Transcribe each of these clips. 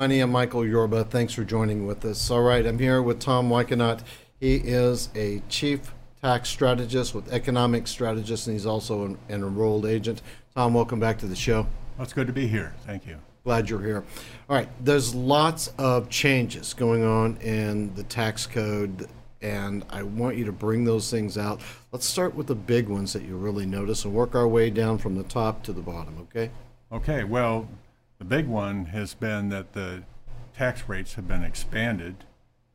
Money. I'm Michael Yorba. Thanks for joining with us. All right, I'm here with Tom Weickgenant. He is a chief tax strategist with Economic Strategist, and he's also an, an enrolled agent. Tom, welcome back to the show. Well, it's good to be here. Thank you. Glad you're here. All right, there's lots of changes going on in the tax code, and I want you to bring those things out. Let's start with the big ones that you really notice and work our way down from the top to the bottom, okay? Okay, well, the big one has been that the tax rates have been expanded,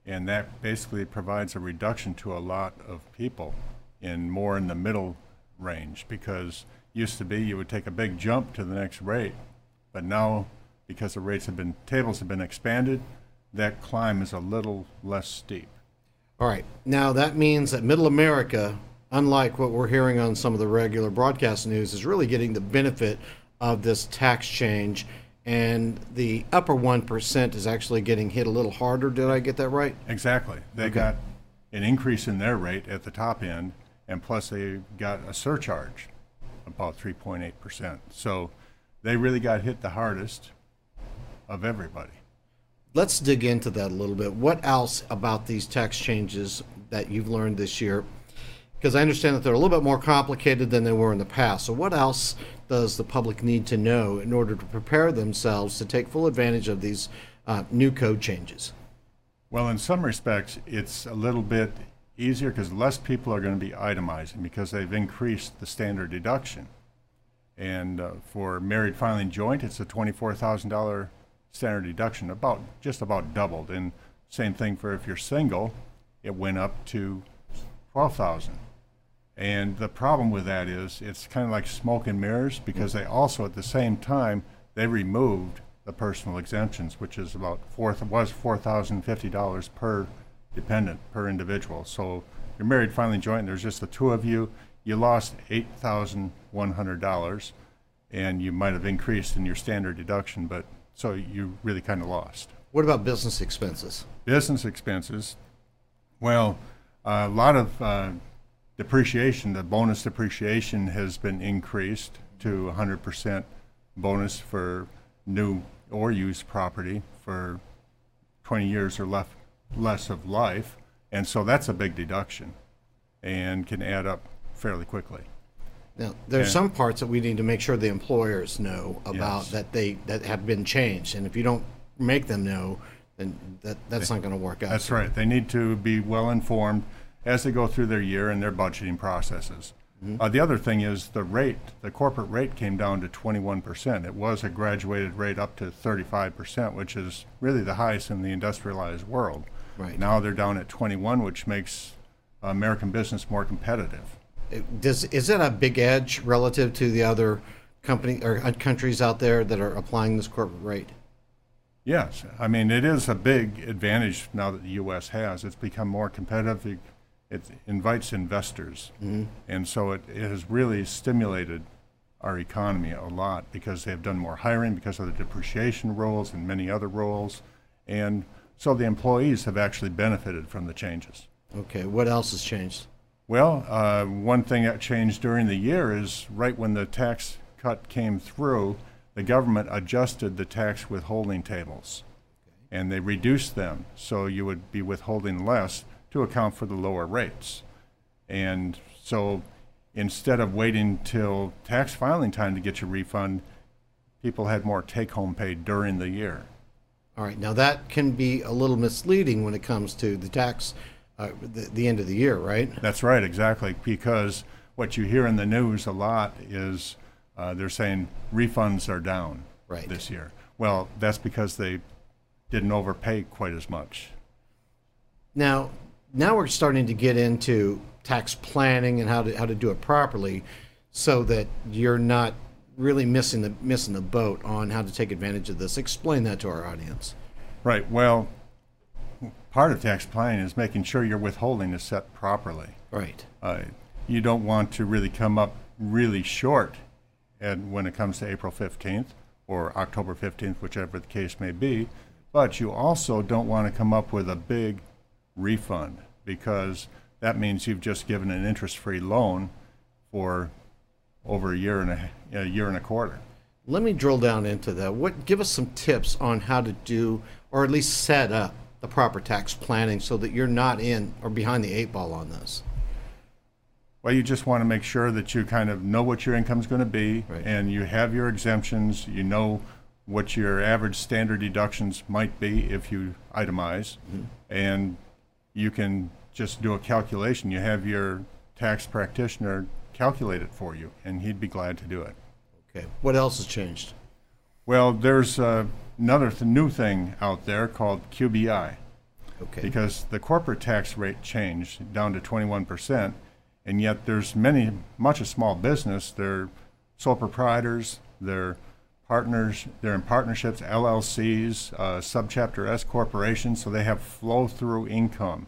and that basically provides a reduction to a lot of people in more in the middle range because used to be you would take a big jump to the next rate, but now because the rates have been tables have been expanded, that climb is a little less steep. All right. Now that means that Middle America, unlike what we're hearing on some of the regular broadcast news, is really getting the benefit of this tax change. And the upper 1% is actually getting hit a little harder. Did I get that right? Exactly. They Okay. got an increase in their rate at the top end, and plus they got a surcharge, about 3.8%. So they really got hit the hardest of everybody. Let's dig into that a little bit. What else about these tax changes that you've learned this year? Because I understand that they're a little bit more complicated than they were in the past. So, what else does the public need to know in order to prepare themselves to take full advantage of these uh, new code changes? Well, in some respects, it's a little bit easier because less people are going to be itemizing because they've increased the standard deduction. And uh, for married filing joint, it's a twenty-four thousand dollar standard deduction, about just about doubled. And same thing for if you're single, it went up to twelve thousand. And the problem with that is it's kind of like smoke and mirrors because they also at the same time they removed the personal exemptions, which is about four was four thousand fifty dollars per dependent per individual. So you're married filing joint, and there's just the two of you. You lost eight thousand one hundred dollars, and you might have increased in your standard deduction, but so you really kind of lost. What about business expenses? Business expenses, well, a lot of uh, depreciation, the bonus depreciation has been increased to 100% bonus for new or used property for 20 years or less, less of life. And so that's a big deduction and can add up fairly quickly. Now, there's some parts that we need to make sure the employers know about Yes. that they that have been changed, and if you don't make them know, then that that's not going to work out. That's right. They need to be well informed as they go through their year and their budgeting processes. Uh, the other thing is the rate, the corporate rate came down to 21%. It was a graduated rate up to 35%, which is really the highest in the industrialized world. Right. Now they're down at 21, which makes American business more competitive. It- Does is that a big edge relative to the other company or uh, countries out there that are applying this corporate rate? Yes, I mean it is a big advantage now that the U.S. has. It's become more competitive. It, it invites investors, and so it, it has really stimulated our economy a lot because they have done more hiring because of the depreciation rules and many other rules, and so the employees have actually benefited from the changes. Okay, what else has changed? Well, uh, one thing that changed during the year is right when the tax cut came through, the government adjusted the tax withholding tables. And they reduced them. So you would be withholding less to account for the lower rates. And so instead of waiting till tax filing time to get your refund, people had more take home pay during the year. All right, now that can be a little misleading when it comes to the tax, uh, the, the end of the year, right? That's right, exactly. Because what you hear in the news a lot is uh, they're saying refunds are down Right. this year. Well, that's because they didn't overpay quite as much. Now, now we're starting to get into tax planning and how to how to do it properly, so that you're not really missing the missing the boat on how to take advantage of this. Explain that to our audience. Right. Well, part of tax planning is making sure your withholding is set properly. Right. Uh, you don't want to really come up really short and when it comes to April 15th or October 15th, whichever the case may be. But you also don't want to come up with a big refund because that means you've just given an interest-free loan for over a year and a, a year and a quarter. Let me drill down into that. What give us some tips on how to do or at least set up the proper tax planning so that you're not in or behind the eight ball on this. Well, you just want to make sure that you kind of know what your income is going to be Right. and you have your exemptions, you know what your average standard deductions might be if you itemize, mm-hmm. and you can just do a calculation. You have your tax practitioner calculate it for you, and he'd be glad to do it. Okay. What else has changed? Well, there's uh, another th- new thing out there called QBI. Okay. because the corporate tax rate changed down to 21%, and yet there's many, much of small business, they're sole proprietors, they're partners, they're in partnerships, LLCs, uh, subchapter S corporations, so they have flow-through income.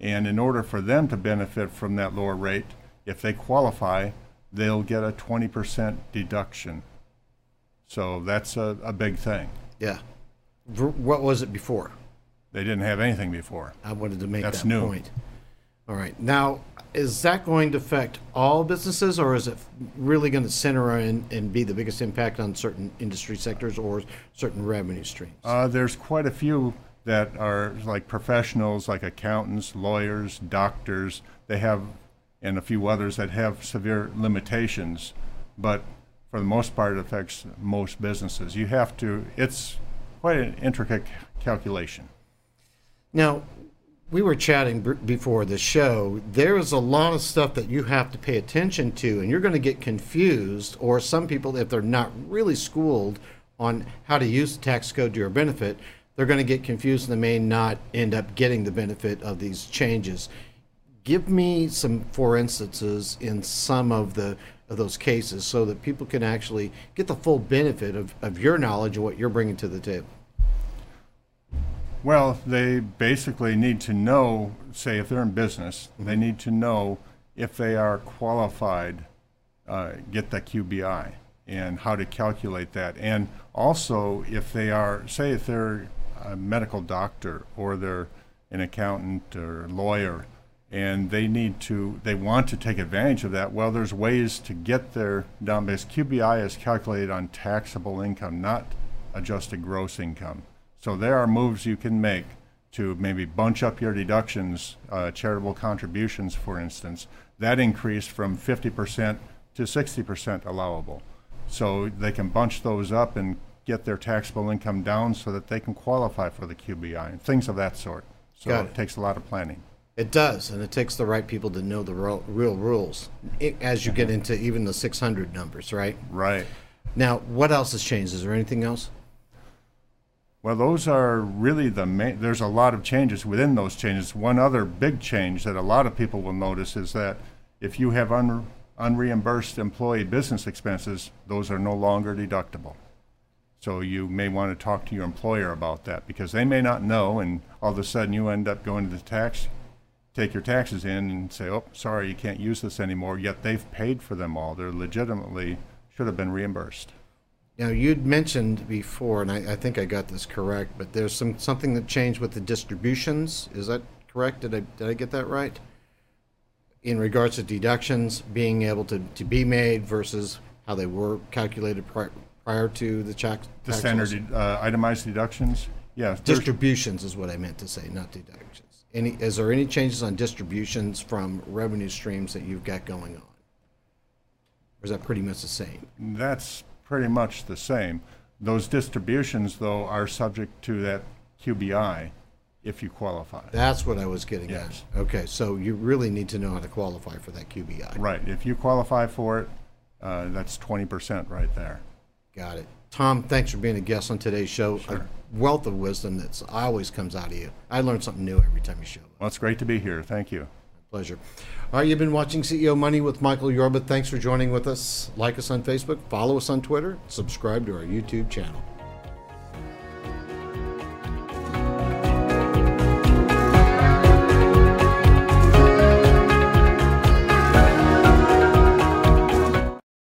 And in order for them to benefit from that lower rate, if they qualify, they'll get a 20% deduction. So that's a, a big thing. yeah. What was it before? They didn't have anything before. I wanted to make That's that new. point. All right. Now, is that going to affect all businesses, or is it really going to center in and be the biggest impact on certain industry sectors or certain revenue streams? Uh, there's quite a few that are like professionals, like accountants, lawyers, doctors. They have, and a few others that have severe limitations, but for the most part, it affects most businesses. You have to. It's quite an intricate calculation. Now, we were chatting before the show. There is a lot of stuff that you have to pay attention to, and you're going to get confused, or some people, if they're not really schooled on how to use the tax code to your benefit, they're going to get confused and they may not end up getting the benefit of these changes. Give me some for instances in some of the of those cases so that people can actually get the full benefit of, of your knowledge and what you're bringing to the table. Well, they basically need to know, say, if they're in business, they need to know if they are qualified, uh, get the QBI and how to calculate that. And also, if they are, say, if they're a medical doctor or they're an accountant or lawyer, and they need to, they want to take advantage of that, well, there's ways to get their down because QBI is calculated on taxable income, not adjusted gross income. So there are moves you can make to maybe bunch up your deductions, uh, charitable contributions, for instance. That increased from 50% to 60% allowable. So they can bunch those up and get their taxable income down so that they can qualify for the QBI and things of that sort. So it it. takes a lot of planning. It does, and it takes the right people to know the real, real rules i as you get into even the 600 numbers, right? Right. Now, what else has changed? Is there anything else? Well, those are really the main, there's a lot of changes within those changes. One other big change that a lot of people will notice is that if you have un, unreimbursed employee business expenses, those are no longer deductible. So you may want to talk to your employer about that because they may not know, and all of a sudden you end up going to the tax, take your taxes in and say, oh, sorry, you can't use this anymore, yet they've paid for them all. They're legitimately, should have been reimbursed. Now, you'd mentioned before, and I, I think I got this correct, but there's some something that changed with the distributions. Is that correct? Did I did I get that right? In regards to deductions being able to, to be made versus how they were calculated pri- prior to the tax. The tax standard uh, itemized deductions, yes. there's- Distributions is what I meant to say, not deductions. Any, is there any changes on distributions from revenue streams that you've got going on? Or is that pretty much the same? That's pretty much the same. Those distributions, though, are subject to that QBI if you qualify. That's what I was getting Yes. at. Okay, so you really need to know how to qualify for that QBI. Right, if you qualify for it, uh, that's 20% right there. Got it. Tom, thanks for being a guest on today's show. Sure. A wealth of wisdom that's always comes out of you. I learn something new every time you show up. Well, it's great to be here. Thank you. Pleasure. All right, you've been watching CEO Money with Michael Yorba. Thanks for joining with us. Like us on Facebook, follow us on Twitter, subscribe to our YouTube channel.